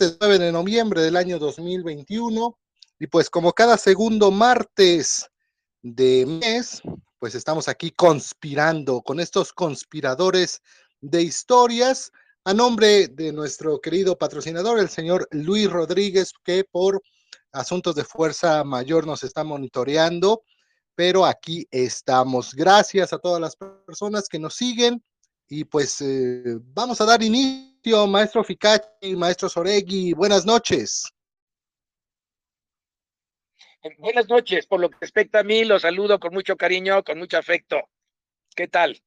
9 de noviembre del año 2021 y pues como cada segundo martes de mes, pues estamos aquí conspirando con estos conspiradores de historias a nombre de nuestro querido patrocinador, el señor Luis Rodríguez, que por asuntos de fuerza mayor nos está monitoreando, pero aquí estamos. Gracias a todas las personas que nos siguen y pues eh, vamos a dar inicio, maestro Ficachi, maestro Soregui, buenas noches. Buenas noches, por lo que respecta a mí, los saludo con mucho cariño, con mucho afecto. ¿Qué tal?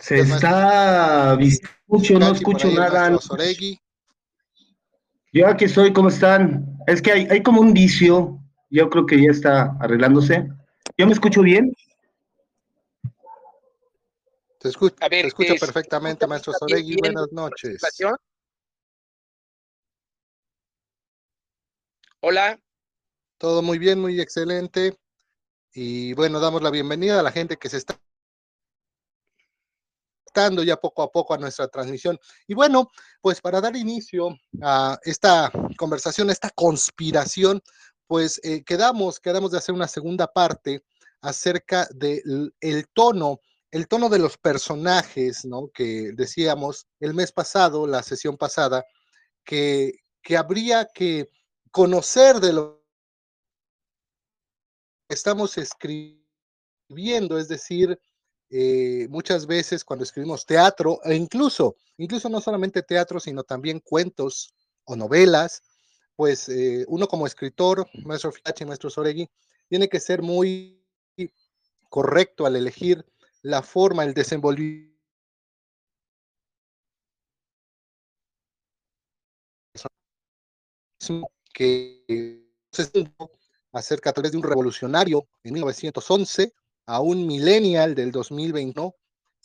Se está escucho, no escucho nada. Yo aquí estoy, ¿cómo están? Es que hay, hay como un vicio, yo creo que ya está arreglándose. ¿Yo me escucho bien? Te escucho, te escucho perfectamente, maestro Soregui. Buenas noches. Hola. Todo muy bien, muy excelente. Y bueno, damos la bienvenida a la gente que se está dando ya poco a poco a nuestra transmisión. Y bueno, pues para dar inicio a esta conversación, esta conspiración, pues eh, quedamos, quedamos de hacer una segunda parte acerca del el tono, el tono de los personajes, ¿no? Que decíamos el mes pasado, la sesión pasada, que, que habría que conocer de lo que estamos escribiendo, es decir, eh, muchas veces cuando escribimos teatro, e incluso, incluso no solamente teatro, sino también cuentos o novelas, pues eh, uno como escritor, maestro Fiachi, maestro Soregui, tiene que ser muy correcto al elegir la forma, el desenvolvimiento que se acerca a través de un revolucionario en 1911 a un millennial del 2021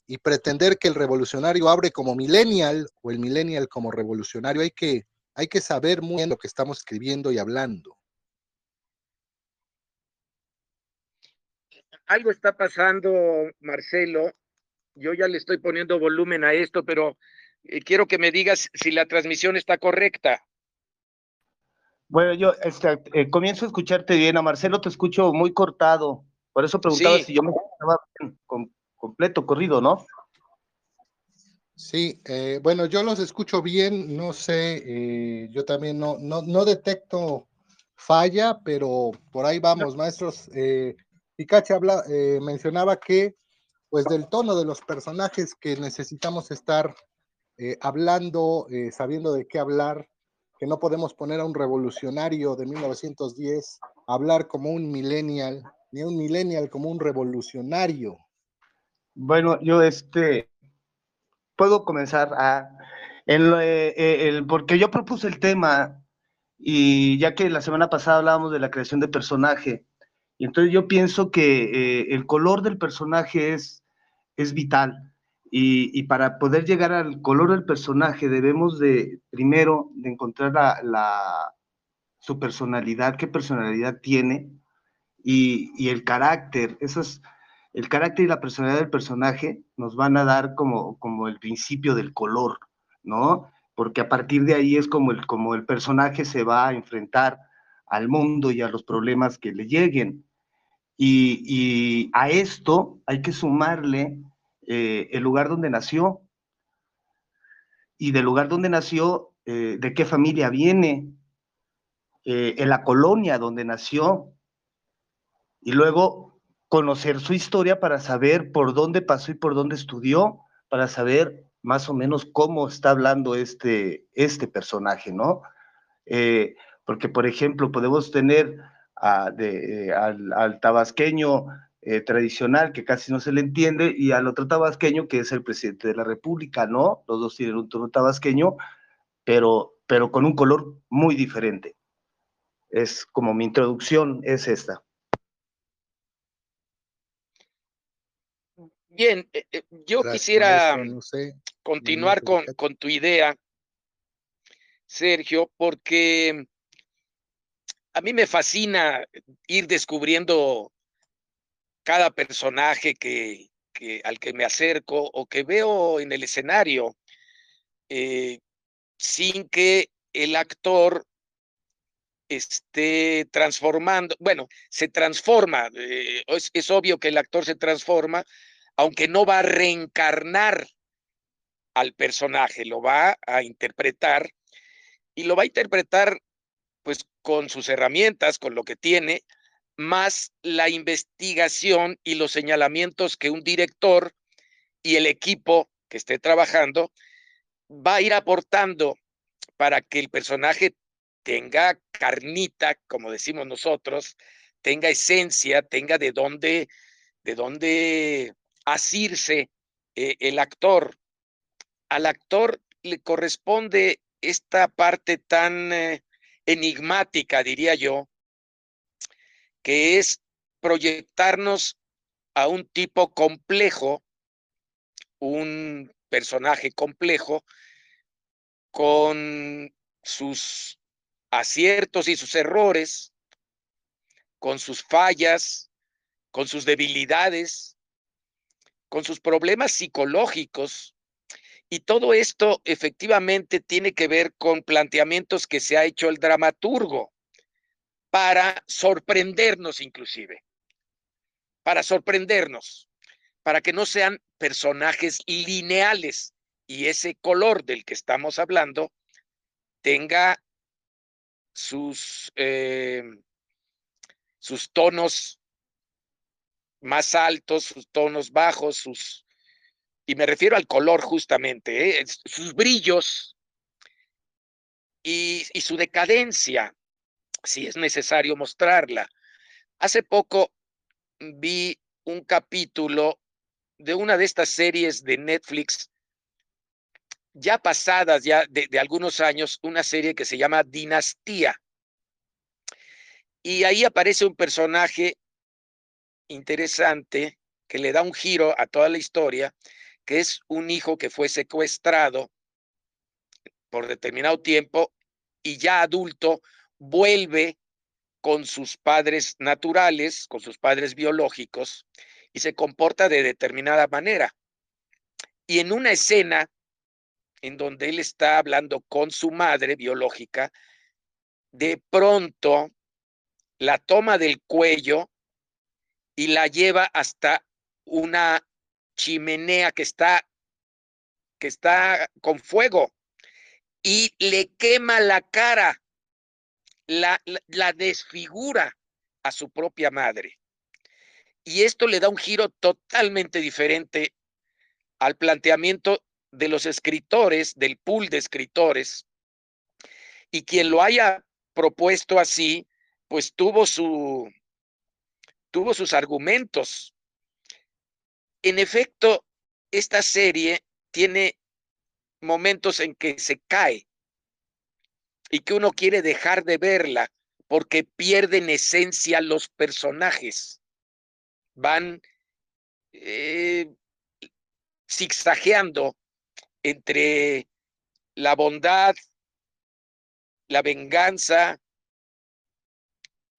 y pretender que el revolucionario abre como millennial o el millennial como revolucionario. Hay que, hay que saber muy bien lo que estamos escribiendo y hablando. Algo está pasando, Marcelo. Yo ya le estoy poniendo volumen a esto, pero eh, quiero que me digas si la transmisión está correcta. Bueno, yo este, eh, comienzo a escucharte bien. A Marcelo te escucho muy cortado. Por eso preguntaba si yo me estaba completo, corrido, ¿no? Sí, eh, bueno, yo los escucho bien, no sé, eh, yo también no, no, no, detecto falla, pero por ahí vamos, maestros. Eh, habla, eh, mencionaba que, pues, del tono de los personajes que necesitamos estar hablando, sabiendo de qué hablar, que no podemos poner a un revolucionario de 1910 hablar como un millennial, ni un millennial como un revolucionario. Bueno, yo este puedo comenzar a eh, el, porque yo propuse el tema y ya que la semana pasada hablábamos de la creación de personaje, y entonces yo pienso que eh, el color del personaje es, es vital. Y, y, para poder llegar al color del personaje debemos de, primero, de encontrar la, la, su personalidad, qué personalidad tiene, y, el carácter, eso es, el carácter y la personalidad del personaje nos van a dar como, como el principio del color, ¿no? Porque a partir de ahí es como el, como el personaje se va a enfrentar al mundo y a los problemas que le lleguen. Y, a esto hay que sumarle eh, el lugar donde nació. Y del lugar donde nació, eh, de qué familia viene, eh, en la colonia donde nació, y luego conocer su historia para saber por dónde pasó y por dónde estudió, para saber más o menos cómo está hablando este, este personaje, ¿no? Porque, por ejemplo, podemos tener de, al, tabasqueño eh, tradicional, que casi no se le entiende, y al otro tabasqueño, que es el presidente de la República, ¿no? Los dos tienen un tono tabasqueño, pero, pero con un color muy diferente. Es como mi introducción, es esta. Bien, eh, eh, yo quisiera continuar con, con, tu idea, Sergio, porque a mí me fascina ir descubriendo cada personaje que, al que me acerco o que veo en el escenario eh, sin que el actor esté transformando, bueno, se transforma, eh, es, obvio que el actor se transforma, aunque no va a reencarnar al personaje, lo va a interpretar y lo va a interpretar pues con sus herramientas, con lo que tiene, más la investigación y los señalamientos que un director y el equipo que esté trabajando va a ir aportando para que el personaje tenga carnita, como decimos nosotros, tenga esencia, tenga de dónde, de dónde asirse eh, el actor. Al actor le corresponde esta parte tan eh, enigmática, diría yo, que es proyectarnos a un tipo complejo, un personaje complejo, con sus aciertos y sus errores, con sus fallas, con sus debilidades, con sus problemas psicológicos. Y todo esto efectivamente tiene que ver con planteamientos que se ha hecho el dramaturgo para sorprendernos inclusive, para sorprendernos, para que no sean personajes lineales y ese color del que estamos hablando tenga sus, eh, sus tonos más altos, sus tonos bajos, sus, y me refiero al color justamente, ¿eh? sus brillos y, y su decadencia, si es necesario mostrarla. Hace poco vi un capítulo de una de estas series de Netflix ya pasadas, ya de, algunos años, una serie que se llama Dinastía. Y ahí aparece un personaje interesante que le da un giro a toda la historia, que es un hijo que fue secuestrado por determinado tiempo y ya adulto vuelve con sus padres naturales, con sus padres biológicos, y se comporta de determinada manera. Y en una escena en donde él está hablando con su madre biológica, de pronto la toma del cuello y la lleva hasta una chimenea que está que está con fuego y le quema la cara, la, la, desfigura a su propia madre. Y esto le da un giro totalmente diferente al planteamiento de los escritores, del pool de escritores, y quien lo haya propuesto así, pues tuvo su tuvo sus argumentos. En efecto, esta serie tiene momentos en que se cae y que uno quiere dejar de verla porque pierden esencia los personajes. Van eh, zigzagueando entre la bondad, la venganza,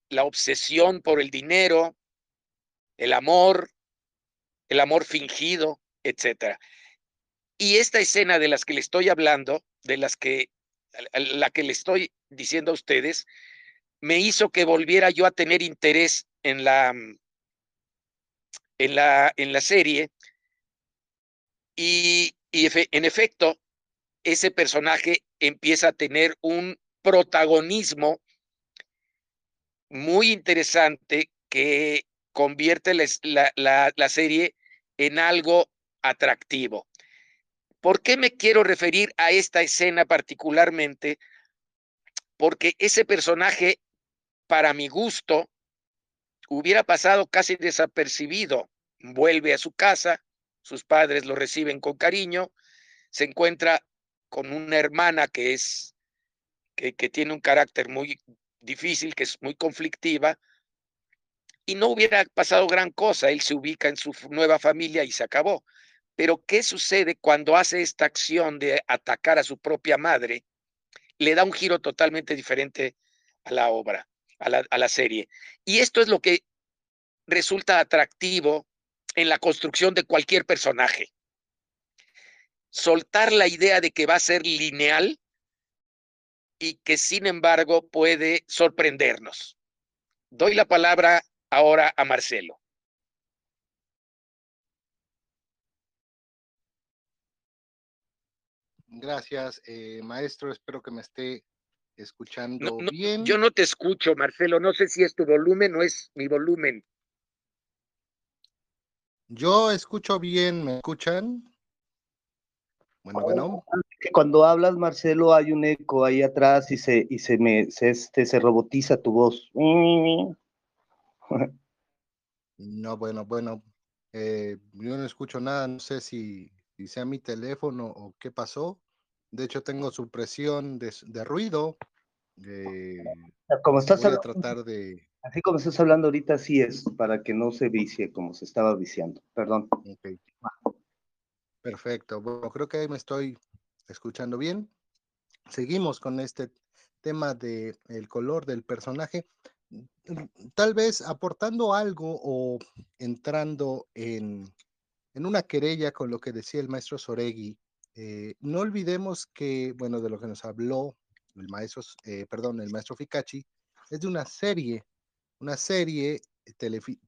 la obsesión por el dinero, el amor, el amor fingido, etcétera. Y esta escena de las que le estoy hablando, de las que la que le estoy diciendo a ustedes, me hizo que volviera yo a tener interés en la en la en la serie y y en efecto, ese personaje empieza a tener un protagonismo muy interesante que convierte la, serie en algo atractivo. ¿Por qué me quiero referir a esta escena particularmente? Porque ese personaje, para mi gusto, hubiera pasado casi desapercibido. Vuelve a su casa, sus padres lo reciben con cariño, se encuentra con una hermana que es, que, tiene un carácter muy difícil, que es muy conflictiva, y no hubiera pasado gran cosa, él se ubica en su nueva familia y se acabó. Pero ¿qué sucede cuando hace esta acción de atacar a su propia madre? Le da un giro totalmente diferente a la obra, a la, a la serie. Y esto es lo que resulta atractivo en la construcción de cualquier personaje. Soltar la idea de que va a ser lineal y que sin embargo puede sorprendernos. Doy la palabra ahora a Marcelo. Gracias, eh, maestro. Espero que me esté escuchando bien. Yo no te escucho, Marcelo. No sé si es tu volumen o es mi volumen. Yo escucho bien, ¿me escuchan? Bueno, bueno. cuando hablas, Marcelo, hay un eco ahí atrás y se, y se me se, este, se robotiza tu voz. No, bueno, bueno. Eh, yo no escucho nada, no sé si, si sea mi teléfono o qué pasó. De hecho, tengo supresión de, de ruido. Eh, como estás voy a tratar de. Así como estás hablando ahorita, sí es, para que no se vicie como se estaba viciando. Perdón. Perfecto. Bueno, creo que ahí me estoy escuchando bien. Seguimos con este tema de el color del personaje. Tal vez aportando algo o entrando en, en una querella con lo que decía el maestro Soregui eh, no olvidemos que, bueno, de lo que nos habló el maestro, eh, perdón, el maestro Ficachi, es de una serie, una serie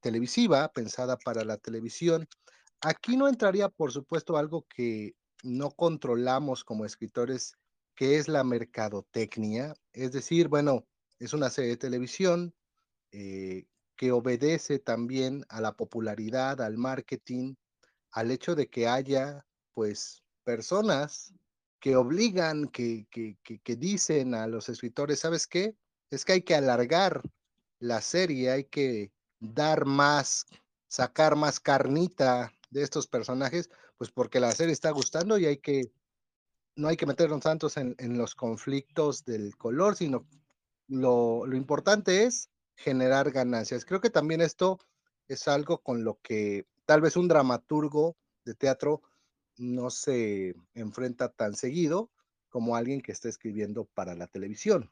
televisiva pensada para la televisión. Aquí no entraría, por supuesto, algo que no controlamos como escritores, que es la mercadotecnia. Es decir, bueno, es una serie de televisión eh, que obedece también a la popularidad, al marketing, al hecho de que haya, pues, personas que obligan, que, que, dicen a los escritores, ¿sabes qué? Es que hay que alargar la serie, hay que dar más, sacar más carnita de estos personajes, pues porque la serie está gustando y hay que, no hay que meternos tantos en, los conflictos del color, sino lo, importante es generar ganancias. Creo que también esto es algo con lo que tal vez un dramaturgo de teatro no se enfrenta tan seguido como alguien que está escribiendo para la televisión.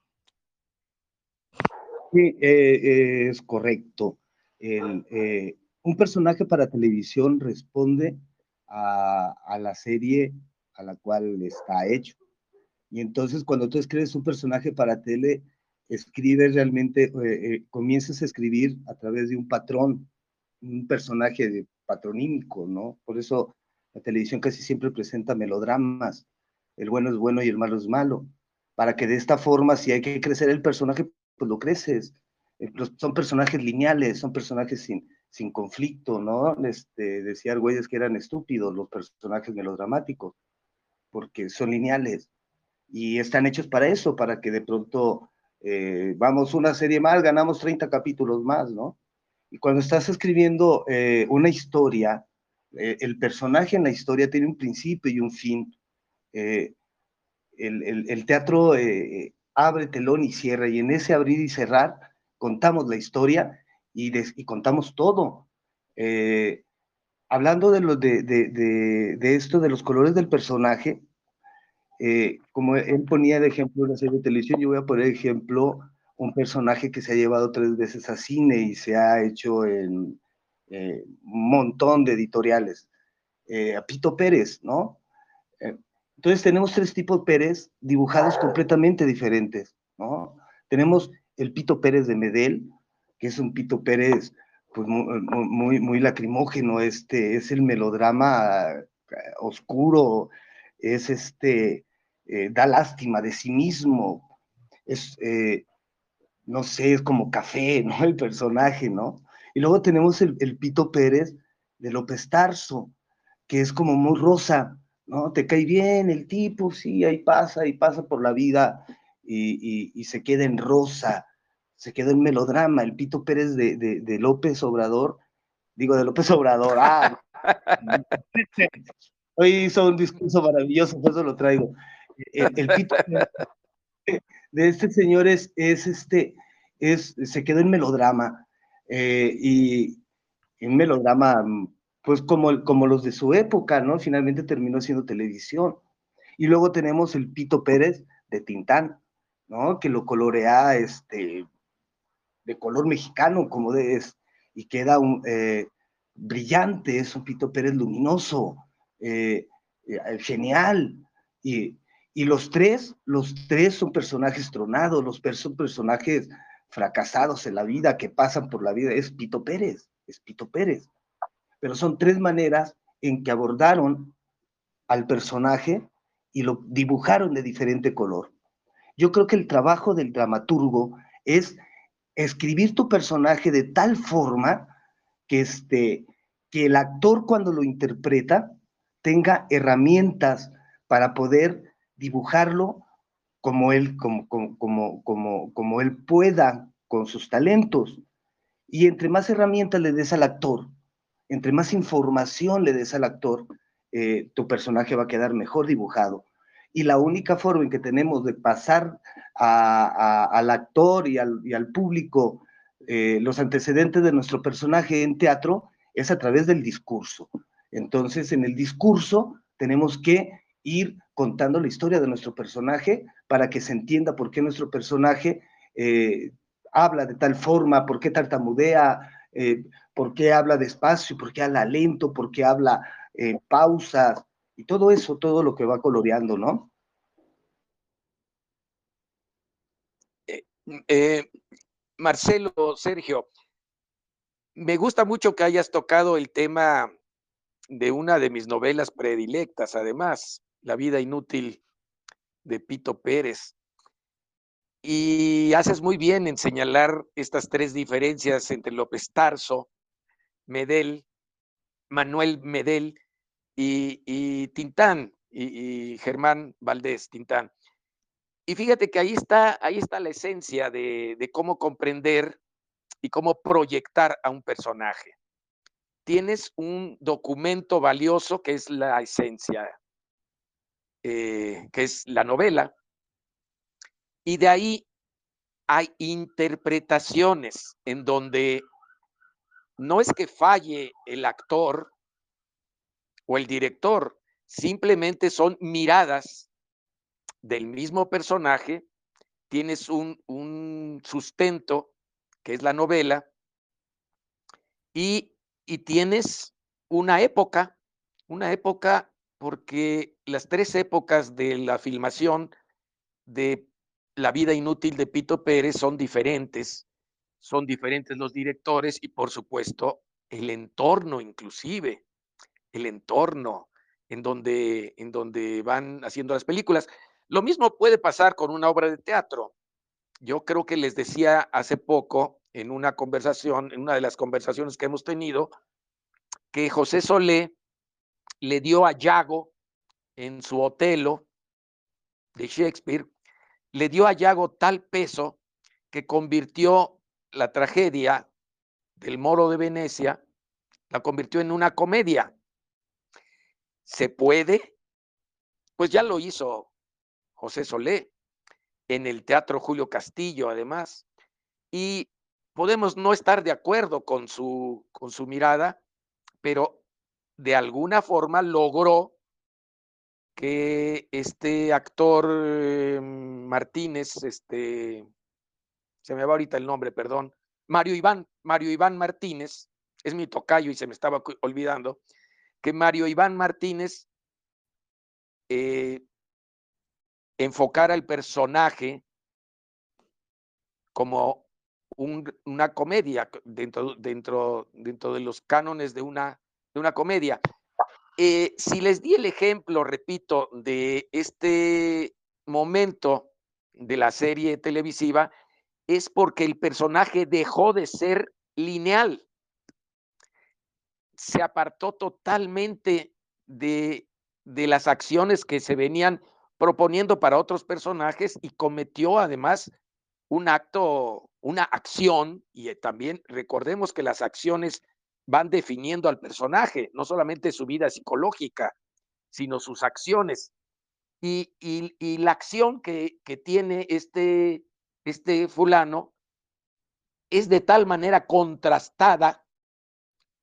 Sí, eh, es correcto. Eh, un personaje para televisión responde a, la serie a la cual está hecho. Y entonces cuando tú escribes un personaje para tele, escribes realmente, eh, comienzas a escribir a través de un patrón, un personaje patronímico, ¿no? Por eso la televisión casi siempre presenta melodramas. El bueno es bueno y el malo es malo. Para que de esta forma, si hay que crecer el personaje, pues lo creces. Eh, son personajes lineales, son personajes sin, sin conflicto, ¿no? Este, decía Argüelles que eran estúpidos los personajes melodramáticos, porque son lineales y están hechos para eso, para que de pronto eh, vamos una serie más, ganamos 30 capítulos más, ¿no? Y cuando estás escribiendo eh, una historia, eh, el personaje en la historia tiene un principio y un fin. Eh, el, teatro eh, abre telón y cierra, y en ese abrir y cerrar contamos la historia y, contamos todo. hablando de, lo, de, esto, de los colores del personaje, como él ponía de ejemplo una serie de televisión, yo voy a poner ejemplo un personaje que se ha llevado tres veces a cine y se ha hecho en, eh, un montón de editoriales. Eh, a Pito Pérez, ¿no? Eh, entonces tenemos tres tipos de Pérez dibujados completamente diferentes, ¿no? Tenemos el Pito Pérez de Medel, que es un Pito Pérez pues muy, muy, lacrimógeno, este, es el melodrama oscuro, es este, da lástima de sí mismo, es, no sé, es como café, ¿no? El personaje, ¿no? Y luego tenemos el, Pito Pérez de López Tarso, que es como muy rosa, ¿no? Te cae bien el tipo, sí, ahí pasa, y pasa por la vida y, se queda en rosa, se queda en melodrama. El Pito Pérez de, López Obrador, digo de López Obrador, ah, hoy hizo un discurso maravilloso, por eso lo traigo. El, Pito de este señor es, es este, es, se quedó en melodrama eh, y un melodrama, pues como, como los de su época, ¿no? Finalmente terminó siendo televisión. Y luego tenemos el Pito Pérez de Tintán, ¿no? Que lo colorea este, de color mexicano, como de, es, y queda un, eh, brillante, es un Pito Pérez luminoso, eh, genial. Y, los tres, los tres son personajes tronados, los son personajes fracasados en la vida, que pasan por la vida. Es Pito Pérez, es Pito Pérez. Pero son tres maneras en que abordaron al personaje y lo dibujaron de diferente color. Yo creo que el trabajo del dramaturgo es escribir tu personaje de tal forma que, este, que el actor cuando lo interpreta tenga herramientas para poder dibujarlo como él, como, como, como, como, él pueda con sus talentos. Y entre más herramientas le des al actor, entre más información le des al actor, eh, tu personaje va a quedar mejor dibujado. Y la única forma en que tenemos de pasar al actor y al, y al público eh, los antecedentes de nuestro personaje en teatro es a través del discurso. Entonces, en el discurso tenemos que ir contando la historia de nuestro personaje para que se entienda por qué nuestro personaje eh, habla de tal forma, por qué tartamudea, eh, por qué habla despacio, por qué habla lento, por qué habla en pausas, y todo eso, todo lo que va coloreando, ¿no? Marcelo, Sergio, me gusta mucho que hayas tocado el tema de una de mis novelas predilectas, además, La vida inútil de Pito Pérez. Y haces muy bien en señalar estas tres diferencias entre López Tarso, Medel, Manuel Medel y, Tintán, y, y Germán Valdés Tintán. Y fíjate que ahí está, ahí está la esencia de, cómo comprender y cómo proyectar a un personaje. Tienes un documento valioso que es la esencia, eh, que es la novela, y de ahí hay interpretaciones en donde no es que falle el actor o el director, simplemente son miradas del mismo personaje, tienes un, sustento, que es la novela, y, y tienes una época, una época porque las tres épocas de la filmación de La vida inútil de Pito Pérez son diferentes, son diferentes los directores y por supuesto el entorno inclusive, el entorno en donde, en donde van haciendo las películas. Lo mismo puede pasar con una obra de teatro. Yo creo que les decía hace poco en una conversación, en una de las conversaciones que hemos tenido, que José Solé le dio a Yago en su Otelo de Shakespeare, le dio a Yago tal peso que convirtió la tragedia del Moro de Venecia, la convirtió en una comedia. ¿Se puede? Pues ya lo hizo José Solé, en el Teatro Julio Castillo, además. Y podemos no estar de acuerdo con su, con su mirada, pero de alguna forma logró que este actor eh, Martínez, este, se me va ahorita el nombre, perdón, Mario Iván, Mario Iván Martínez, es mi tocayo y se me estaba olvidando, que Mario Iván Martínez eh, enfocar al personaje como una comedia dentro, dentro, dentro de los cánones de una, de una comedia. Eh, si les di el ejemplo, repito, de este momento de la serie televisiva, es porque el personaje dejó de ser lineal. Se apartó totalmente de, de las acciones que se venían proponiendo para otros personajes y cometió además un acto, una acción, y eh, también recordemos que las acciones van definiendo al personaje, no solamente su vida psicológica, sino sus acciones. Y, la acción que, tiene este, este fulano es de tal manera contrastada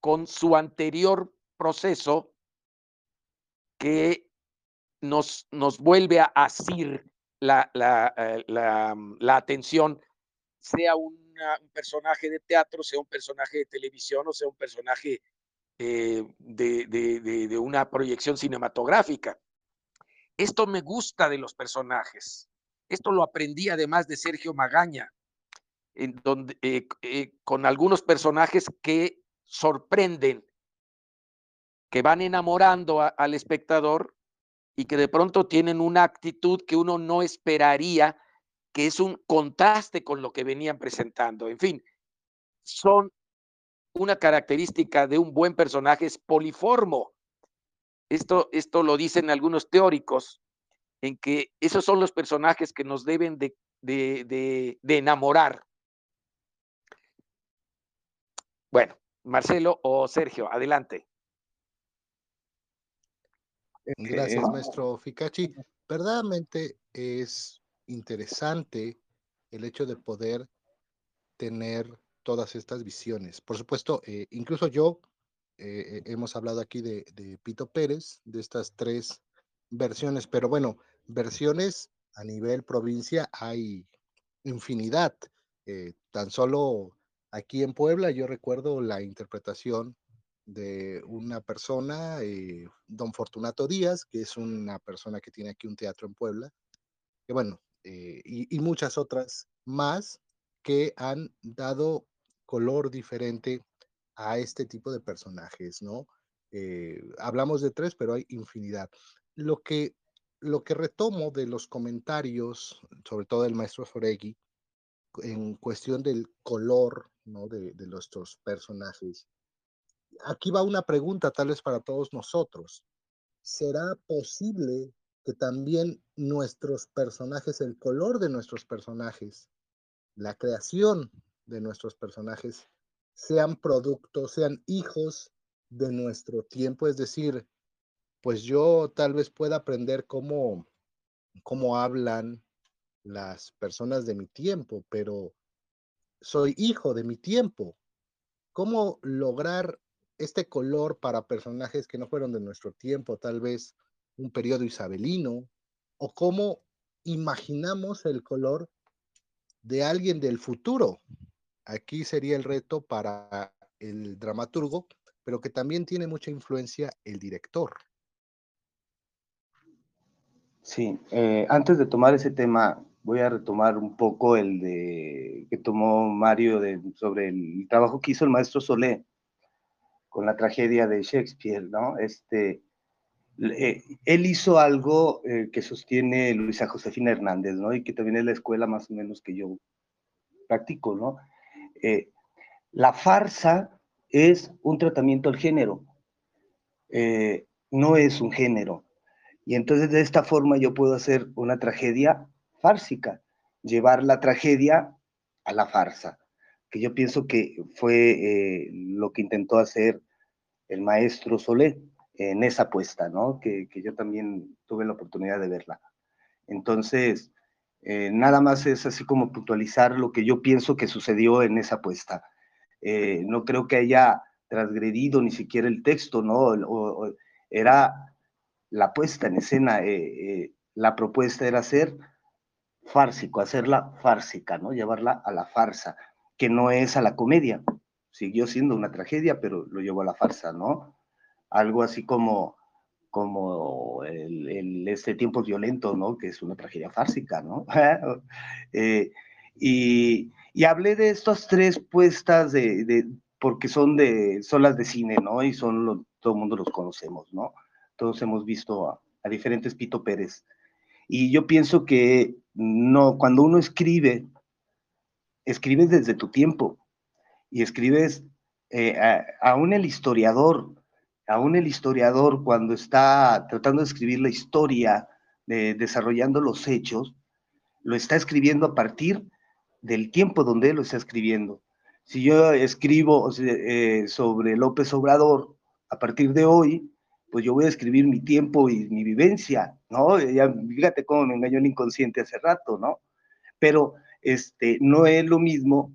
con su anterior proceso que nos, nos vuelve a asir la, la, eh, mm, la, atención, sea un personaje de teatro, sea un personaje de televisión o sea un personaje eh, de, de una proyección cinematográfica. Esto me gusta de los personajes. Esto lo aprendí además de Sergio Magaña, en donde, eh, eh, con algunos personajes que sorprenden, que van enamorando al espectador y que de pronto tienen una actitud que uno no esperaría, que es un contraste con lo que venían presentando. En fin, son una característica de un buen personaje, es poliformo. Esto, esto lo dicen algunos teóricos, en que esos son los personajes que nos deben de, de enamorar. Bueno, Marcelo o Sergio, adelante. Gracias, maestro Ficachi. Verdaderamente es interesante el hecho de poder tener todas estas visiones. Por supuesto, eh, incluso yo, eh, hemos hablado aquí de, Pito Pérez, de estas tres versiones, pero bueno, versiones a nivel provincia hay infinidad. Eh, tan solo Aquí en Puebla yo recuerdo la interpretación de una persona, don Fortunato Díaz, que es una persona que tiene aquí un teatro en Puebla, que bueno, eh, y, muchas otras más que han dado color diferente a este tipo de personajes, ¿no? Eh, hablamos de tres, pero hay infinidad. Lo que, lo que retomo de los comentarios, sobre todo del maestro Soregui, en cuestión del color ¿no? de, de nuestros personajes. Aquí va una pregunta tal vez para todos nosotros. ¿Será posible que también nuestros personajes, el color de nuestros personajes, la creación de nuestros personajes, sean productos, sean hijos de nuestro tiempo? Es decir, pues yo tal vez pueda aprender cómo, cómo hablan, las personas de mi tiempo, pero soy hijo de mi tiempo. ¿Cómo lograr este color para personajes que no fueron de nuestro tiempo, tal vez un periodo isabelino? ¿O cómo imaginamos el color de alguien del futuro? Aquí sería el reto para el dramaturgo, pero que también tiene mucha influencia el director. Sí, eh, antes de tomar ese tema, voy a retomar un poco el de que tomó Mario sobre el trabajo que hizo el maestro Solé con la tragedia de Shakespeare, ¿no? Este, eh, él hizo algo eh, que sostiene Luisa Josefina Hernández, ¿no? Y que también es la escuela más o menos que yo practico, ¿no? Eh, la farsa es un tratamiento al género, no es un género. Y entonces de esta forma yo puedo hacer una tragedia fársica, llevar la tragedia a la farsa, que yo pienso que fue lo que intentó hacer el maestro Solé en esa apuesta, ¿no? Que, yo también tuve la oportunidad de verla. Entonces, eh, nada más es así como puntualizar lo que yo pienso que sucedió en esa apuesta. Eh, no creo que haya transgredido ni siquiera el texto, ¿no? era la puesta en escena, la propuesta era hacer fársico, hacerla fársica, ¿no? Llevarla a la farsa, que no es a la comedia. Siguió siendo una tragedia, pero lo llevó a la farsa, ¿no? Algo así como, como el, este tiempo violento, ¿no? Que es una tragedia fársica, ¿no? Eh, y, y, hablé de estas tres puestas de, porque son de, son las de cine, ¿no? Y son, todo el mundo los conocemos, ¿no? Todos hemos visto a, a diferentes Pito Pérez. Y yo pienso que no, cuando uno escribe, escribes desde tu tiempo y escribes eh, aún el historiador, aún el historiador cuando está tratando de escribir la historia, desarrollando los hechos, lo está escribiendo a partir del tiempo donde él lo está escribiendo. Si yo escribo eh, sobre López Obrador a partir de hoy, pues yo voy a escribir mi tiempo y mi vivencia, ¿no? Ya, fíjate cómo me engañó el inconsciente hace rato, ¿no? Pero este, no es lo mismo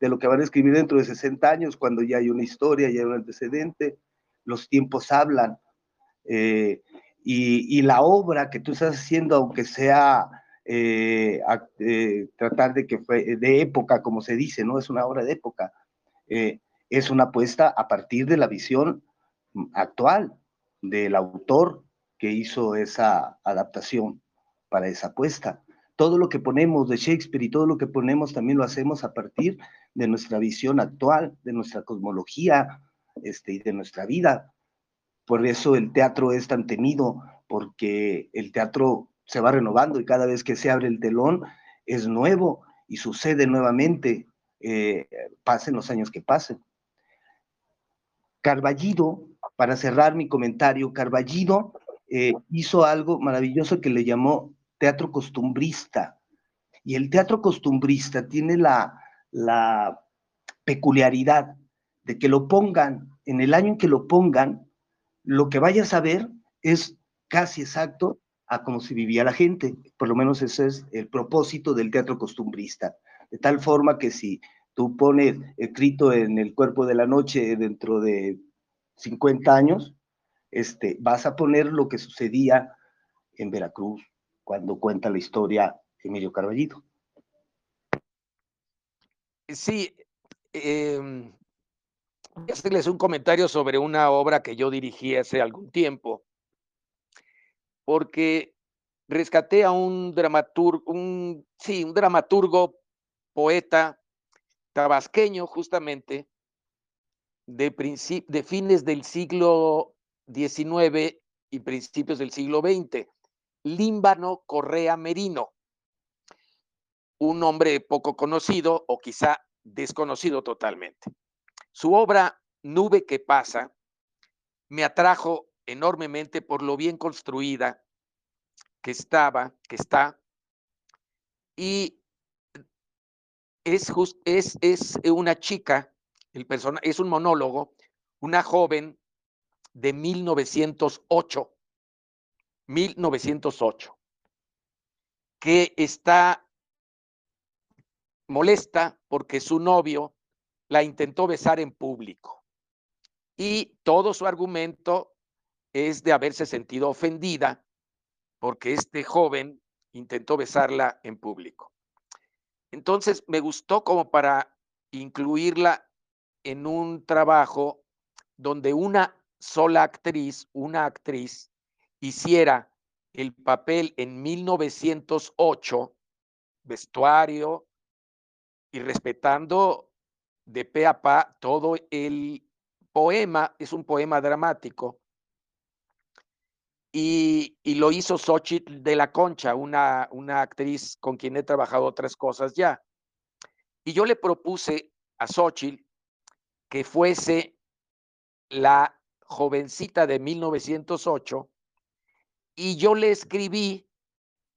de lo que van a escribir dentro de 60 años, cuando ya hay una historia, ya hay un antecedente, los tiempos hablan, eh, y, la obra que tú estás haciendo, aunque sea eh, eh, tratar de que fue de época, como se dice, ¿no? Es una obra de época, es una apuesta a partir de la visión actual del autor que hizo esa adaptación para esa apuesta. Todo lo que ponemos de Shakespeare y todo lo que ponemos también lo hacemos a partir de nuestra visión actual, de nuestra cosmología este, y de nuestra vida. Por eso el teatro es tan temido, porque el teatro se va renovando y cada vez que se abre el telón es nuevo y sucede nuevamente, eh, pasen los años que pasen. Carballido, para cerrar mi comentario, Carballido eh, hizo algo maravilloso que le llamó teatro costumbrista. Y el teatro costumbrista tiene la, la peculiaridad de que lo pongan, en el año en que lo pongan, lo que vayas a ver es casi exacto a cómo se vivía la gente. Por lo menos ese es el propósito del teatro costumbrista. De tal forma que si tú pones escrito en el cuerpo de la noche dentro de 50 años, este, vas a poner lo que sucedía en Veracruz cuando cuenta la historia Emilio Carballito. Sí, eh, voy a hacerles un comentario sobre una obra que yo dirigí hace algún tiempo, porque rescaté a un dramaturgo, un, sí, un dramaturgo, poeta tabasqueño justamente, de, de fines del siglo XIX y principios del siglo XX, Límbano Correa Merino, un hombre poco conocido o quizá desconocido totalmente. Su obra Nube que pasa me atrajo enormemente por lo bien construida que estaba, que está, y es, es, es una chica el personaje es un monólogo, una joven de 1908, 1908, que está molesta porque su novio la intentó besar en público. Y todo su argumento es de haberse sentido ofendida porque este joven intentó besarla en público. Entonces me gustó como para incluirla en un trabajo donde una sola actriz, una actriz, hiciera el papel en 1908, vestuario, y respetando de pe a pa todo el poema, es un poema dramático, y, lo hizo Xochitl de la Concha, una, una actriz con quien he trabajado otras cosas ya. Y yo le propuse a Xochitl que fuese la jovencita de 1908 y yo le escribí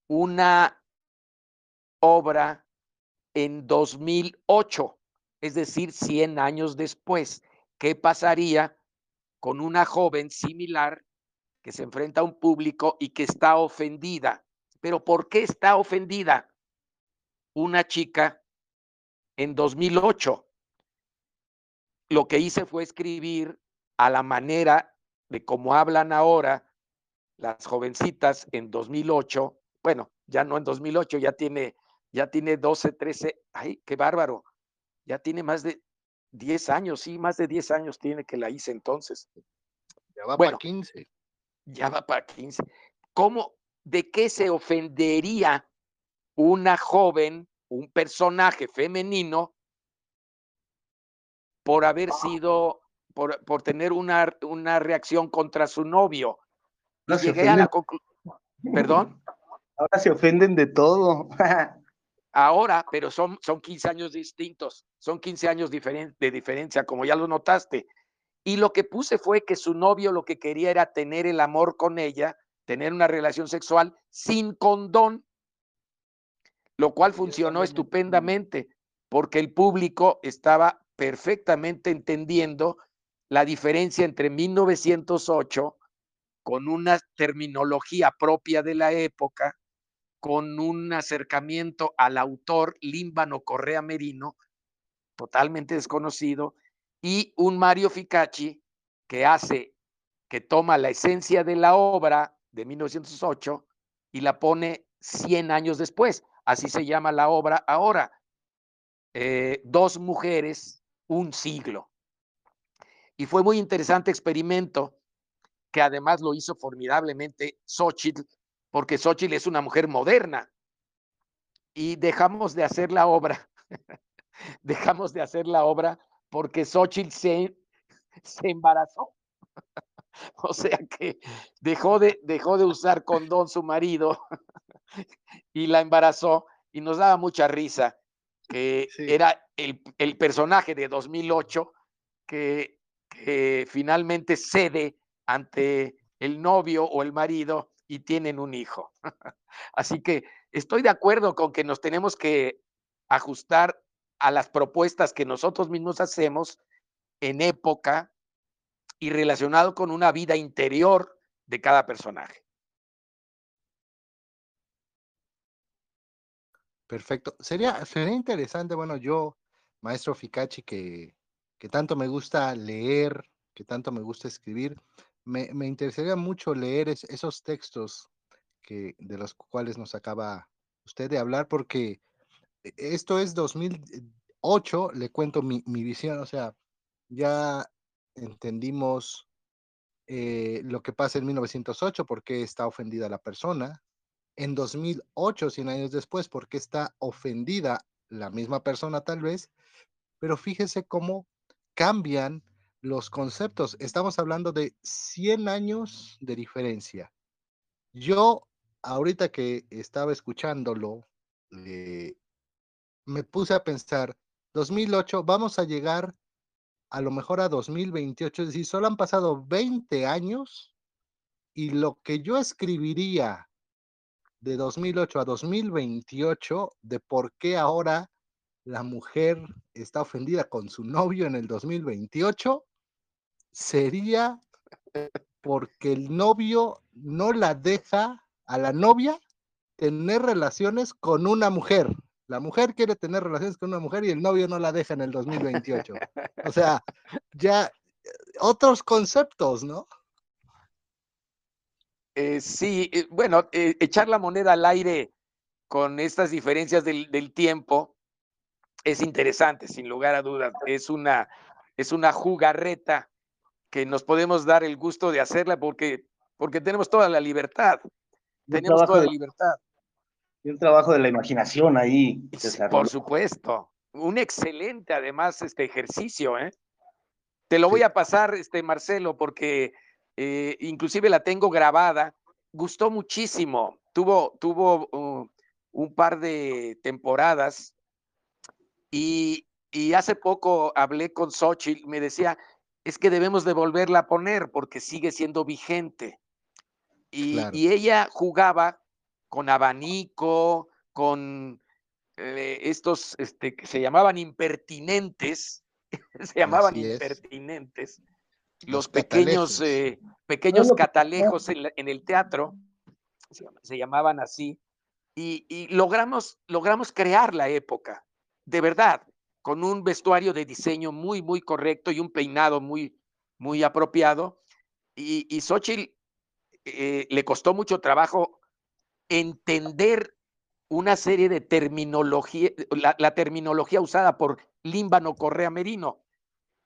una obra en 2008, es decir, 100 años después. ¿Qué pasaría con una joven similar que se enfrenta a un público y que está ofendida? Pero ¿por qué está ofendida? Una chica en 2008 lo que hice fue escribir a la manera de cómo hablan ahora las jovencitas en 2008, bueno, ya no en 2008, ya tiene, ya tiene 12, 13, ay, qué bárbaro, ya tiene más de 10 años, sí, más de 10 años tiene que la hice entonces. Ya va para 15. Ya va para 15. ¿Cómo, de qué se ofendería una joven, un personaje femenino por haber sido, por, por tener una, una, reacción contra su novio. No llegué a la ¿Perdón? Ahora se ofenden de todo. Ahora, pero son, son 15 años distintos, son 15 años de diferencia, como ya lo notaste. Y lo que puse fue que su novio lo que quería era tener el amor con ella, tener una relación sexual sin condón, lo cual funcionó estupendamente porque el público estaba perfectamente entendiendo la diferencia entre 1908 con una terminología propia de la época, con un acercamiento al autor Límbano Correa Merino, totalmente desconocido, y un Mario Ficacci que hace, que toma la esencia de la obra de 1908 y la pone 100 años después. Así se llama la obra ahora. Eh, dos mujeres un siglo. Y fue muy interesante experimento que además lo hizo formidablemente Xochitl, porque Xochitl es una mujer moderna. Y dejamos de hacer la obra, dejamos de hacer la obra porque Xochitl se, se embarazó. o sea que dejó de, dejó de usar condón su marido y la embarazó y nos daba mucha risa que era el, el, personaje de 2008 que, que finalmente cede ante el novio o el marido y tienen un hijo. Así que estoy de acuerdo con que nos tenemos que ajustar a las propuestas que nosotros mismos hacemos en época y relacionado con una vida interior de cada personaje. Perfecto. Sería, sería interesante, bueno, yo, maestro Ficachi, que, que tanto me gusta leer, que tanto me gusta escribir, me, me interesaría mucho leer esos textos que, de los cuales nos acaba usted de hablar, porque e, esto es 2008, le cuento mi, mi visión, o sea, ya entendimos eh, lo que pasa en 1908, por qué está ofendida la persona, en 2008, 100 años después, porque está ofendida la misma persona tal vez, pero fíjese cómo cambian los conceptos. Estamos hablando de 100 años de diferencia. Yo, ahorita que estaba escuchándolo, eh, me puse a pensar, 2008, vamos a llegar a lo mejor a 2028, es decir, solo han pasado 20 años y lo que yo escribiría de 2008 a 2028 de por qué ahora la mujer está ofendida con su novio en el 2028 sería porque el novio no la deja a la novia tener relaciones con una mujer. La mujer quiere tener relaciones con una mujer y el novio no la deja en el 2028. O sea, ya otros conceptos, ¿no? Eh, sí, eh, bueno, eh, echar la moneda al aire con estas diferencias del, tiempo es interesante, sin lugar a dudas. Es una, es una jugarreta que nos podemos dar el gusto de hacerla porque, porque tenemos toda la libertad. tenemos toda la libertad. Y un trabajo de la imaginación ahí. Por supuesto. Un excelente, además, este ejercicio, ¿eh? Te lo voy a pasar, este Marcelo, porque eh, inclusive la tengo grabada, gustó muchísimo, tuvo, tuvo uh, un par de temporadas y, hace poco hablé con Xochitl, me decía, es que debemos de volverla a poner porque sigue siendo vigente. Y, ella jugaba con abanico, con eh, estos este, que se llamaban impertinentes, se llamaban impertinentes, los, pequeños, eh, pequeños catalejos en, el teatro, se, llamaban así, y, logramos, logramos crear la época, de verdad, con un vestuario de diseño muy, muy correcto y un peinado muy, muy apropiado. Y, y Xochitl eh, le costó mucho trabajo entender una serie de terminología, la, la terminología usada por Límbano Correa Merino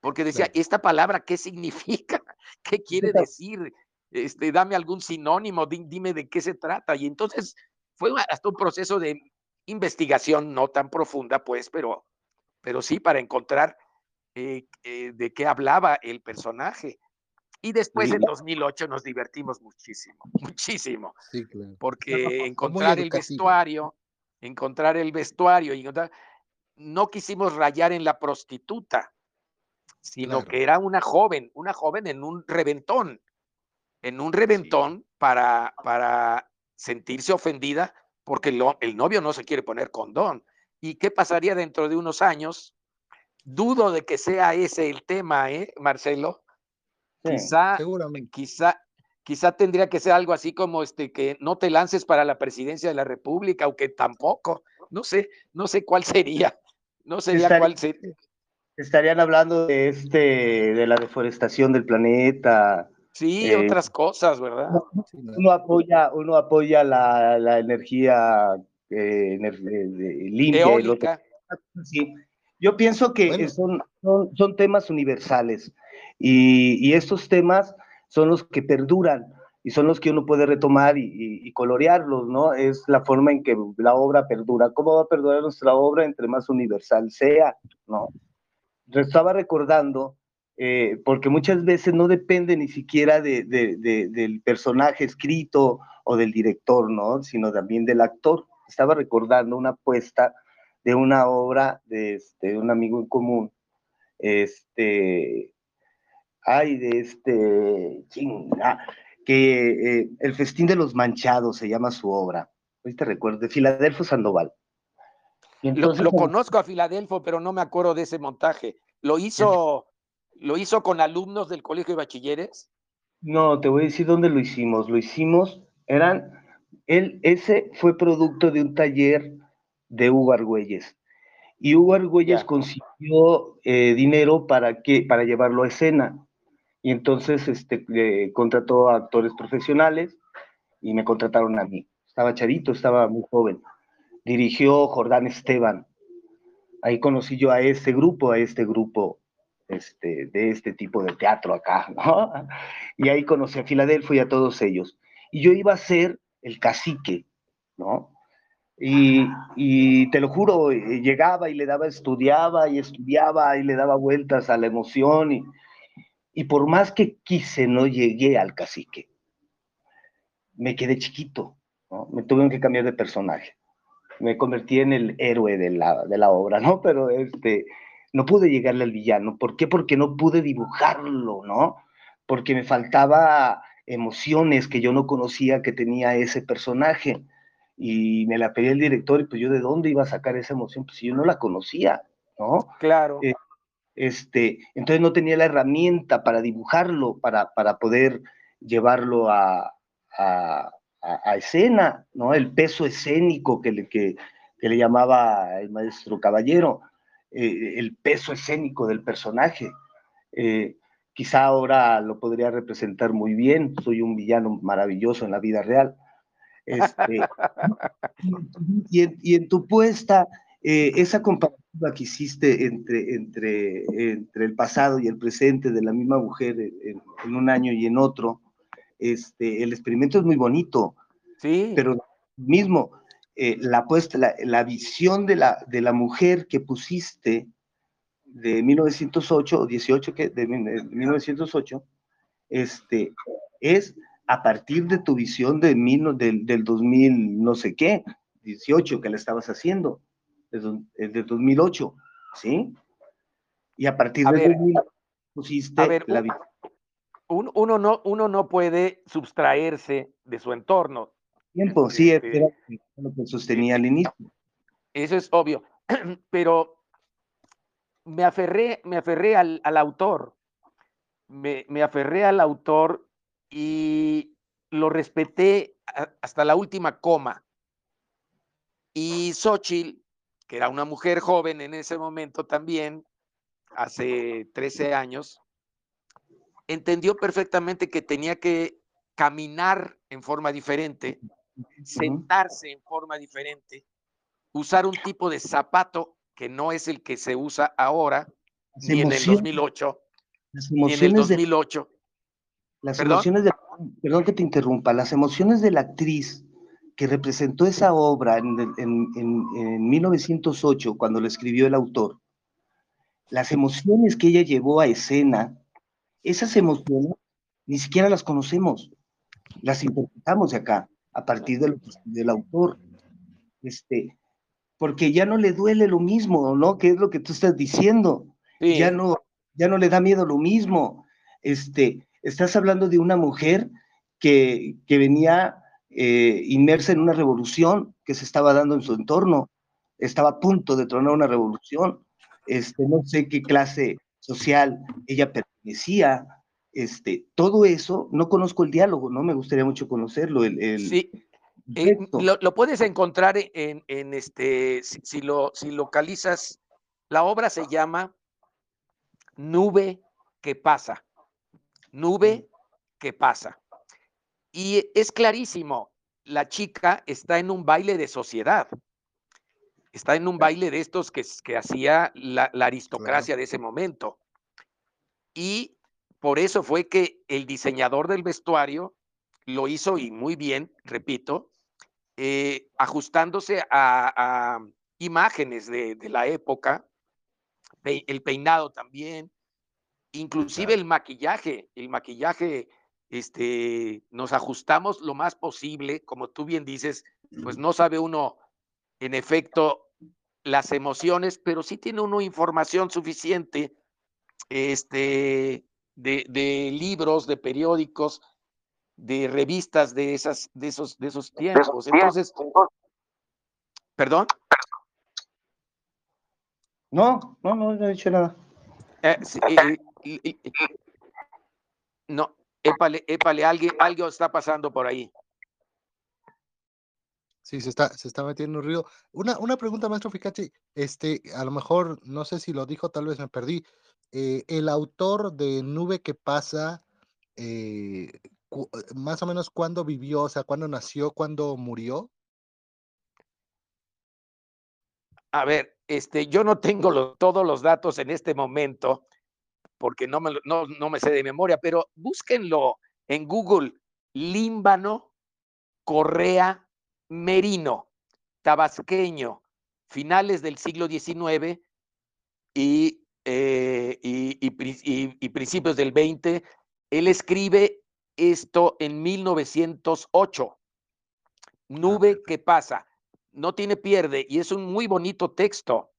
porque decía, ¿esta palabra qué significa? ¿Qué quiere decir? Este, dame algún sinónimo, dime de qué se trata. Y entonces fue hasta un proceso de investigación no tan profunda, pues, pero, pero sí para encontrar eh, eh, de qué hablaba el personaje. Y después en 2008 nos divertimos muchísimo, muchísimo. Sí, claro. Porque encontrar el vestuario, encontrar el vestuario y no quisimos rayar en la prostituta sino que era una joven, una joven en un reventón, en un reventón para, para sentirse ofendida porque el novio no se quiere poner condón. ¿Y qué pasaría dentro de unos años? Dudo de que sea ese el tema, ¿eh, Marcelo? quizá, quizá, quizá tendría que ser algo así como este que no te lances para la presidencia de la República, aunque tampoco, no sé, no sé cuál sería, no sería cuál sería estarían hablando de este, de la deforestación del planeta. Sí, eh, otras cosas, ¿verdad? Uno, apoya, uno apoya la, la energía eh, limpia. Eólica. Sí. Yo pienso que son, son, son, temas universales. Y, estos temas son los que perduran y son los que uno puede retomar y, y, colorearlos, ¿no? Es la forma en que la obra perdura. ¿Cómo va a perdurar nuestra obra entre más universal sea, ¿no? Estaba recordando, eh, porque muchas veces no depende ni siquiera de, del personaje escrito o del director, ¿no? Sino también del actor. Estaba recordando una apuesta de una obra de, este, un amigo en común, este, ay, de este, chinga, que eh, El Festín de los Manchados se llama su obra. te recuerdo, de Filadelfo Sandoval. lo, conozco a Filadelfo, pero no me acuerdo de ese montaje. ¿Lo hizo, ¿Lo hizo con alumnos del colegio de bachilleres? No, te voy a decir dónde lo hicimos. Lo hicimos, eran, él, ese fue producto de un taller de Hugo Argüelles. Y Hugo Argüelles consiguió eh, dinero para, que, para llevarlo a escena. Y entonces este, contrató a actores profesionales y me contrataron a mí. Estaba chavito, estaba muy joven. Dirigió Jordán Esteban. Ahí conocí yo a este grupo, a este grupo este, de este tipo de teatro acá, ¿no? Y ahí conocí a Filadelfia y a todos ellos. Y yo iba a ser el cacique, ¿no? Y, y, te lo juro, eh, llegaba y le daba, estudiaba y estudiaba y le daba vueltas a la emoción y, y por más que quise, no llegué al cacique. Me quedé chiquito, ¿no? Me tuve que cambiar de personaje. Me convertí en el héroe de la, de la obra, ¿no? Pero este, no pude llegarle al villano. ¿Por qué? Porque no pude dibujarlo, ¿no? Porque me faltaba emociones que yo no conocía que tenía ese personaje. Y me la pedí el director y pues yo de dónde iba a sacar esa emoción, pues si yo no la conocía, ¿no? Claro. Eh, este, entonces no tenía la herramienta para dibujarlo, para, para poder llevarlo a, a, escena, ¿no? El peso escénico que le, que, le llamaba el maestro Caballero, eh, el peso escénico del personaje. Eh, quizá ahora lo podría representar muy bien, soy un villano maravilloso en la vida real. Este, y, en, tu puesta, eh, esa comparación que hiciste entre, entre, entre el pasado y el presente de la misma mujer en, un año y en otro, este, el experimento es muy bonito. Sí. Pero mismo, eh, la, puesta, la, visión de la, de la mujer que pusiste de 1908 o 18, que, de, 1908, este, es a partir de tu visión de del, del 2000 no sé qué, 18 que la estabas haciendo desde, 2008, ¿sí? Y a partir de 2000 pusiste la uno, no, uno no puede sustraerse de su entorno. Tiempo, sí, este, era lo que sostenía al inicio. Eso es obvio, pero me aferré, me aferré al, autor, me, me, aferré al autor y lo respeté hasta la última coma. Y Xochitl que era una mujer joven en ese momento también, hace 13 años, entendió perfectamente que tenía que caminar en forma diferente, sentarse en forma diferente, usar un tipo de zapato que no es el que se usa ahora, ni en el 2008, ni en el 2008. las emociones de, perdón que te interrumpa, las emociones de la actriz que representó esa obra en, 1908, cuando lo escribió el autor, las emociones que ella llevó a escena, esas emociones ni siquiera las conocemos, las interpretamos de acá, a partir del, del autor. Este, porque ya no le duele lo mismo, ¿no? ¿Qué es lo que tú estás diciendo? Ya, no, ya no le da miedo lo mismo. Este, estás hablando de una mujer que, que venía eh, inmersa en una revolución que se estaba dando en su entorno, estaba a punto de tronar una revolución, este, no sé qué clase social ella pertenecía, este, todo eso, no conozco el diálogo, ¿no? Me gustaría mucho conocerlo. El, sí, eh, lo, puedes encontrar en, en este, si, lo, si localizas, la obra se llama Nube que pasa, Nube que pasa. Y es clarísimo, la chica está en un baile de sociedad. Está en un baile de estos que, que hacía la, aristocracia de ese momento. Y por eso fue que el diseñador del vestuario lo hizo y muy bien, repito, eh, ajustándose a, imágenes de, la época, el peinado también, inclusive el maquillaje, el maquillaje, este, nos ajustamos lo más posible, como tú bien dices, pues no sabe uno en efecto las emociones, pero sí tiene uno información suficiente este, de, de libros, de periódicos, de revistas de, esas, de, esos, de esos tiempos. Entonces, ¿perdón? No, no, no, he dicho nada. Eh, eh, eh, no, épale, épale, alguien, algo está pasando por ahí. Sí, se está, se está metiendo un ruido. Una, una pregunta, maestro Ficachi, este, a lo mejor, no sé si lo dijo, tal vez me perdí. el autor de Nube que pasa, más o menos cuándo vivió, o sea, cuándo nació, cuándo murió? A ver, este, yo no tengo todos los datos en este momento porque no me, no, no me sé de memoria, pero búsquenlo en Google, Límbano Correa Merino, tabasqueño, finales del siglo XIX y, eh, y, y, principios del XX. Él escribe esto en 1908. Nube que pasa, no tiene pierde y es un muy bonito texto.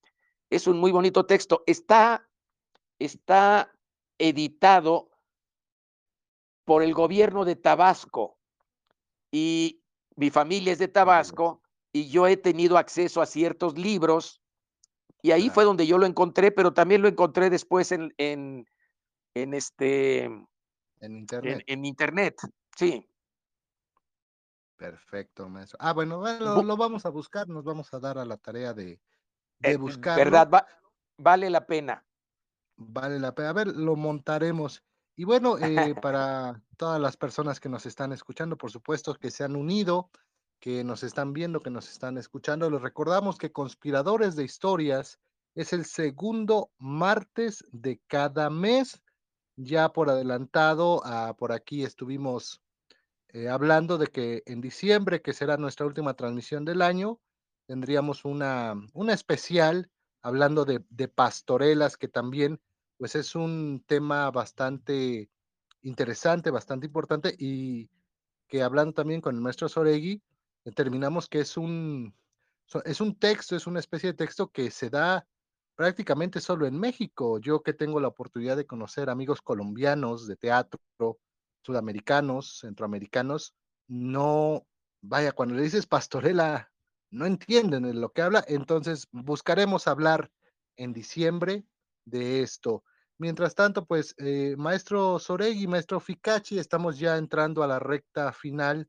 Es un muy bonito texto. Está, está editado por el gobierno de Tabasco y mi familia es de Tabasco y yo he tenido acceso a ciertos libros y ahí fue donde yo lo encontré, pero también lo encontré después en, en, en este en internet. En, internet, sí. Perfecto, maestro. Ah, bueno, lo, vamos a buscar, nos vamos a dar a la tarea de, de eh, buscar. ¿Verdad? vale la pena. Vale la pena. A ver, lo montaremos. Y bueno, eh, para todas las personas que nos están escuchando, por supuesto, que se han unido, que nos están viendo, que nos están escuchando, les recordamos que Conspiradores de Historias es el segundo martes de cada mes ya por adelantado, ah, por aquí estuvimos eh, hablando de que en diciembre, que será nuestra última transmisión del año, tendríamos una, una especial hablando de, pastorelas, que también pues es un tema bastante interesante, bastante importante y que hablando también con el maestro Soregui, determinamos que es un, es un texto, es una especie de texto que se da prácticamente solo en México. Yo que tengo la oportunidad de conocer amigos colombianos de teatro, sudamericanos, centroamericanos, no, vaya, cuando le dices pastorela, no entienden de lo que habla, entonces buscaremos hablar en diciembre de esto. Mientras tanto, pues, eh, maestro Soregui, maestro Ficachi, estamos ya entrando a la recta final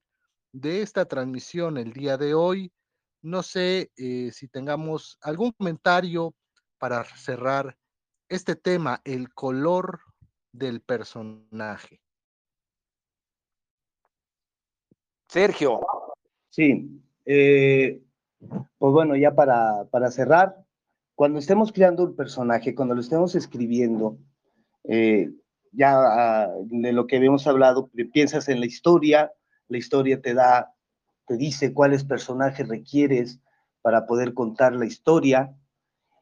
de esta transmisión el día de hoy. No sé eh, si tengamos algún comentario para cerrar este tema, el color del personaje. Sergio. Sí, eh, pues bueno, ya para, para, cerrar, cuando estemos creando un personaje, cuando lo estemos escribiendo, eh, ya ah, de lo que habíamos hablado, piensas en la historia, la historia te da, te dice cuáles personajes requieres para poder contar la historia,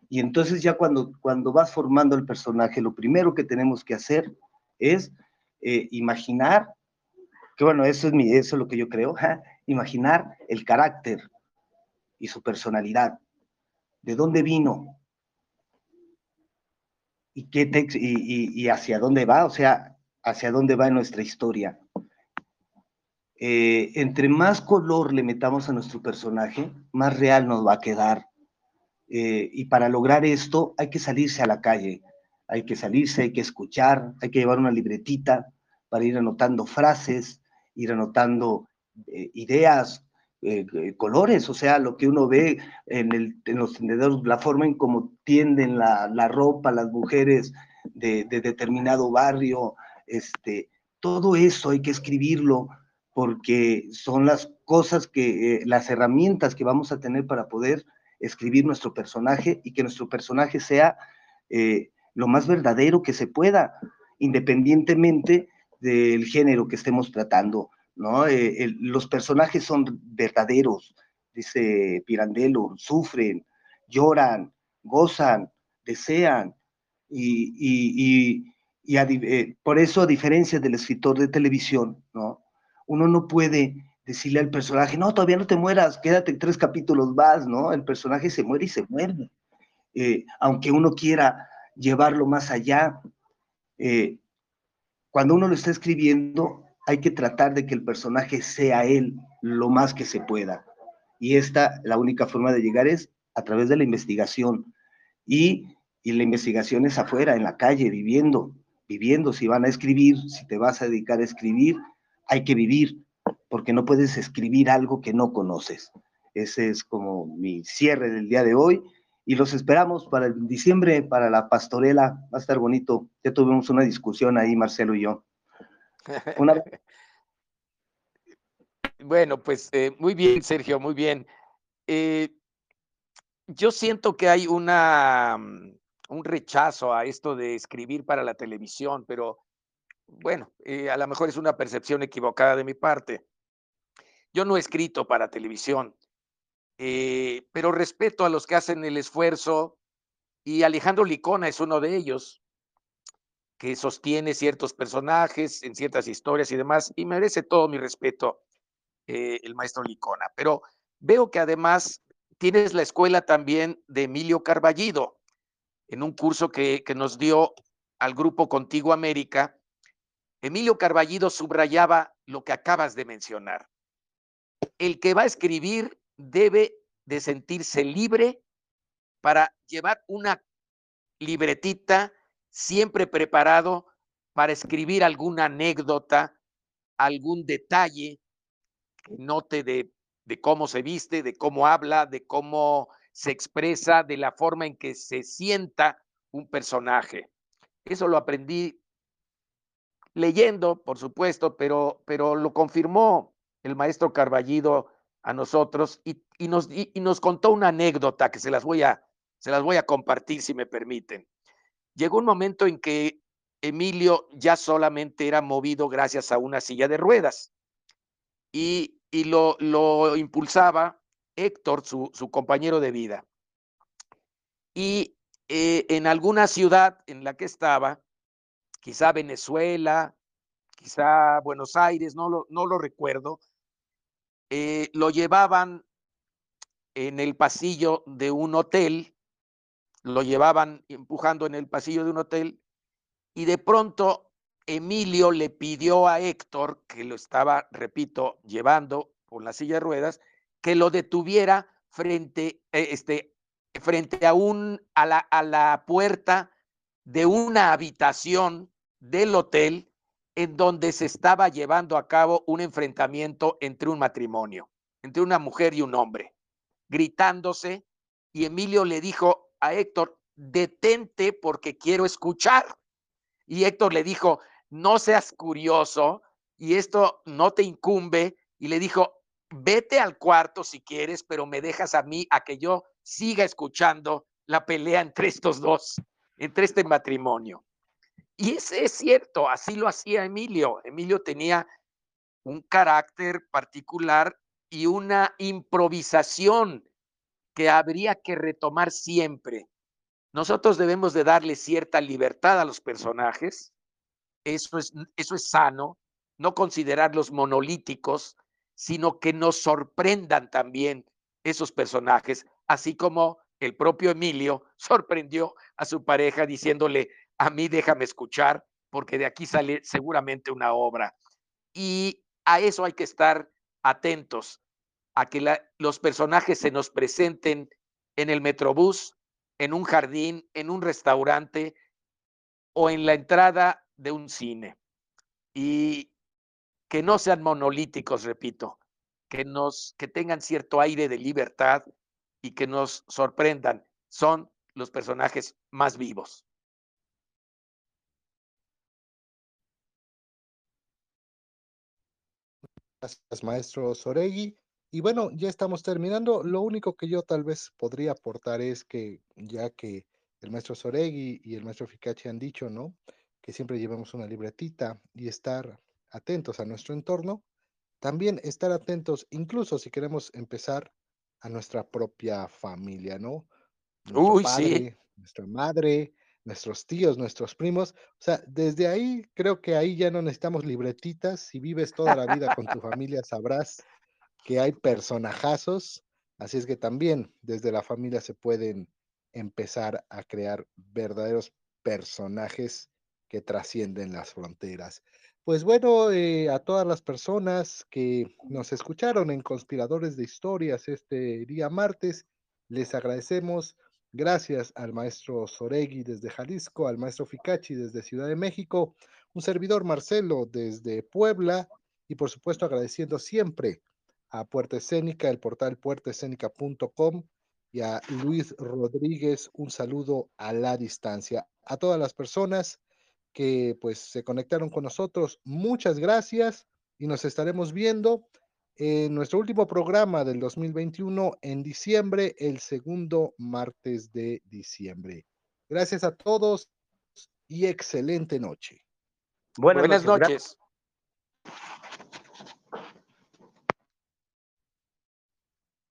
y entonces ya cuando, cuando vas formando el personaje, lo primero que tenemos que hacer es eh, imaginar, que bueno, eso es, mi, eso es lo que yo creo, imaginar el carácter y su personalidad, de dónde vino y, qué y, y, hacia dónde va, o sea, hacia dónde va nuestra historia. Eh, entre más color le metamos a nuestro personaje, más real nos va a quedar eh, y para lograr esto hay que salirse a la calle, hay que salirse, hay que escuchar, hay que llevar una libretita para ir anotando frases, ir anotando eh, ideas, eh, colores, o sea, lo que uno ve en, el, en, los tendederos, la forma en cómo tienden la, ropa las mujeres de, de, determinado barrio, este, todo eso hay que escribirlo porque son las cosas que, las herramientas que vamos a tener para poder escribir nuestro personaje y que nuestro personaje sea eh, lo más verdadero que se pueda. independientemente del género que estemos tratando, ¿no? Eh, los personajes son verdaderos, dice Pirandello, sufren, lloran, gozan, desean, y, eh, por eso, a diferencia del escritor de televisión, ¿no? Uno no puede decirle al personaje, no, todavía no te mueras, quédate tres capítulos más, ¿no? El personaje se muere y se muere. Eh, aunque uno quiera llevarlo más allá, eh, cuando uno lo está escribiendo, hay que tratar de que el personaje sea él lo más que se pueda. Y esta, la única forma de llegar es a través de la investigación. Y, y la investigación es afuera, en la calle, viviendo, viviendo. Si van a escribir, si te vas a dedicar a escribir, hay que vivir, porque no puedes escribir algo que no conoces. Ese es como mi cierre del día de hoy. Y los esperamos para el diciembre, para la pastorela. Va a estar bonito. Ya tuvimos una discusión ahí, Marcelo y yo. Bueno, pues eh, muy bien, Sergio, muy bien. Eh, yo siento que hay una, mm, un rechazo a esto de escribir para la televisión, pero bueno, eh, a lo mejor es una percepción equivocada de mi parte. Yo no he escrito para televisión, eh, pero respeto a los que hacen el esfuerzo y Alejandro Licona es uno de ellos, que sostiene ciertos personajes en ciertas historias y demás, y merece todo mi respeto eh, el maestro Licona. Pero veo que además tienes la escuela también de Emilio Carballido, en un curso que, que nos dio al grupo Contigo América, Emilio Carballido subrayaba lo que acabas de mencionar. El que va a escribir debe de sentirse libre para llevar una libretita siempre preparado para escribir alguna anécdota, algún detalle note de, de cómo se viste, de cómo habla, de cómo se expresa, de la forma en que se sienta un personaje. Eso lo aprendí leyendo, por supuesto, pero, pero lo confirmó el maestro Carballido a nosotros y, nos, y, nos contó una anécdota que se las, voy a, se las voy a compartir si me permiten. Llegó un momento en que Emilio ya solamente era movido gracias a una silla de ruedas y, y lo, lo, impulsaba Héctor, su, su, compañero de vida. Y eh, en alguna ciudad en la que estaba, quizá Venezuela, quizá Buenos Aires, no lo, no lo recuerdo, eh, lo llevaban en el pasillo de un hotel, lo llevaban empujando en el pasillo de un hotel, y de pronto Emilio le pidió a Héctor, que lo estaba, repito, llevando con la silla de ruedas, que lo detuviera frente, eh, este, frente a, un, a, la, a la puerta de una habitación del hotel en donde se estaba llevando a cabo un enfrentamiento entre un matrimonio, entre una mujer y un hombre, gritándose, y Emilio le dijo a Héctor, detente porque quiero escuchar. Y Héctor le dijo, no seas curioso y esto no te incumbe. Y le dijo, vete al cuarto si quieres, pero me dejas a mí a que yo siga escuchando la pelea entre estos dos, entre este matrimonio. Y ese es cierto, así lo hacía Emilio. Emilio tenía un carácter particular y una improvisación que habría que retomar siempre. Nosotros debemos de darle cierta libertad a los personajes, eso es, eso es sano, no considerarlos monolíticos, sino que nos sorprendan también esos personajes, así como el propio Emilio sorprendió a su pareja diciéndole, a mí déjame escuchar, porque de aquí sale seguramente una obra. Y a eso hay que estar atentos, a que los personajes se nos presenten en el metrobús, en un jardín, en un restaurante o en la entrada de un cine. Y que no sean monolíticos, repito, que nos que tengan cierto aire de libertad y que nos sorprendan. Son los personajes más vivos. Gracias, maestro Soregui. Y bueno, ya estamos terminando. Lo único que yo tal vez podría aportar es que ya que el maestro Soregui y el maestro Ficachi han dicho, ¿no? que siempre llevemos una libretita y estar atentos a nuestro entorno. También estar atentos, incluso si queremos empezar a nuestra propia familia, ¿no? Nuestro Uy, sí. padre, nuestra madre, nuestros tíos, nuestros primos. O sea, desde ahí creo que ahí ya no necesitamos libretitas. Si vives toda la vida con tu familia, sabrás que hay personajazos. Así es que también desde la familia se pueden empezar a crear verdaderos personajes que trascienden las fronteras. Pues bueno, eh, a todas las personas que nos escucharon en Conspiradores de Historias este día martes, les agradecemos Gracias al maestro Soregui desde Jalisco, al maestro Ficachi desde Ciudad de México, un servidor Marcelo desde Puebla y por supuesto agradeciendo siempre a Puerta Escénica, el portal puertaescénica.com y a Luis Rodríguez, un saludo a la distancia. A todas las personas que pues se conectaron con nosotros, muchas gracias y nos estaremos viendo en nuestro último programa del 2021 en diciembre, el segundo martes de diciembre. Gracias a todos y excelente noche. Buenas, Buenas noches. noches.